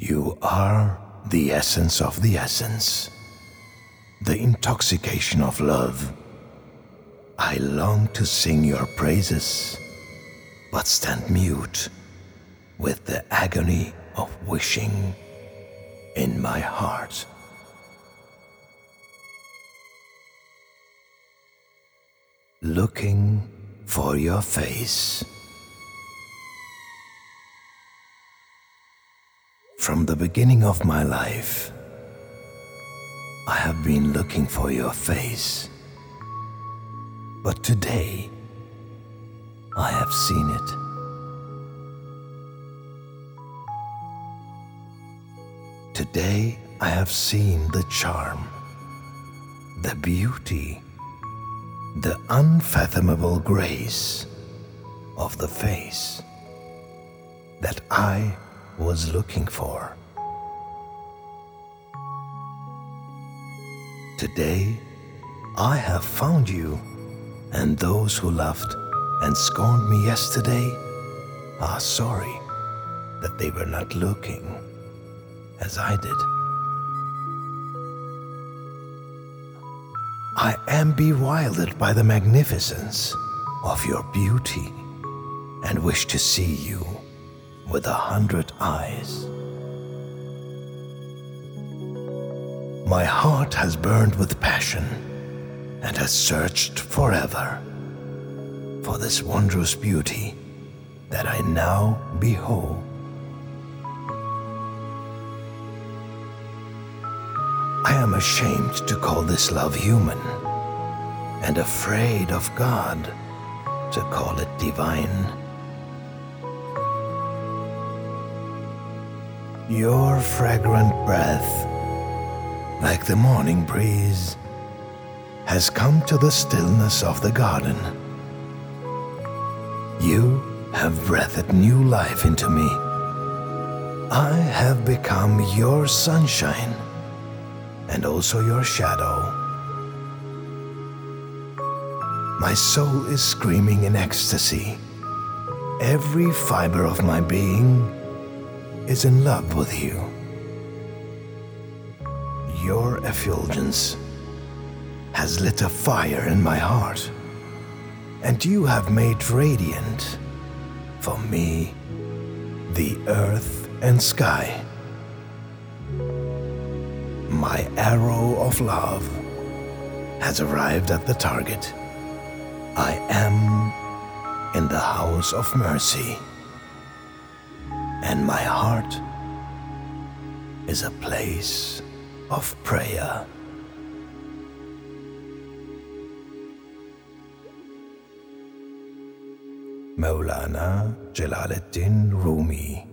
You are the essence of the essence, the intoxication of love. I long to sing your praises, but stand mute with the agony of wishing in my heart. Looking for your face. From the beginning of my life, I have been looking for your face. But today, I have seen it. Today, I have seen the charm, the beauty, the unfathomable grace of the face that I was looking for. Today, I have found you, and those who loved and scorned me yesterday are sorry that they were not looking as I did. I am bewildered by the magnificence of your beauty and wish to see you with a hundred eyes. My heart has burned with passion and has searched forever for this wondrous beauty that I now behold. I am ashamed to call this love human and afraid of God to call it divine. Your fragrant breath, like the morning breeze, has come to the stillness of the garden. You have breathed new life into me. I have become your sunshine and also your shadow. My soul is screaming in ecstasy. Every fiber of my being is in love with you. Your effulgence has lit a fire in my heart, and you have made radiant for me the earth and sky. My arrow of love has arrived at the target. I am in the house of mercy and my heart is a place of prayer. Maulana Jalaluddin Rumi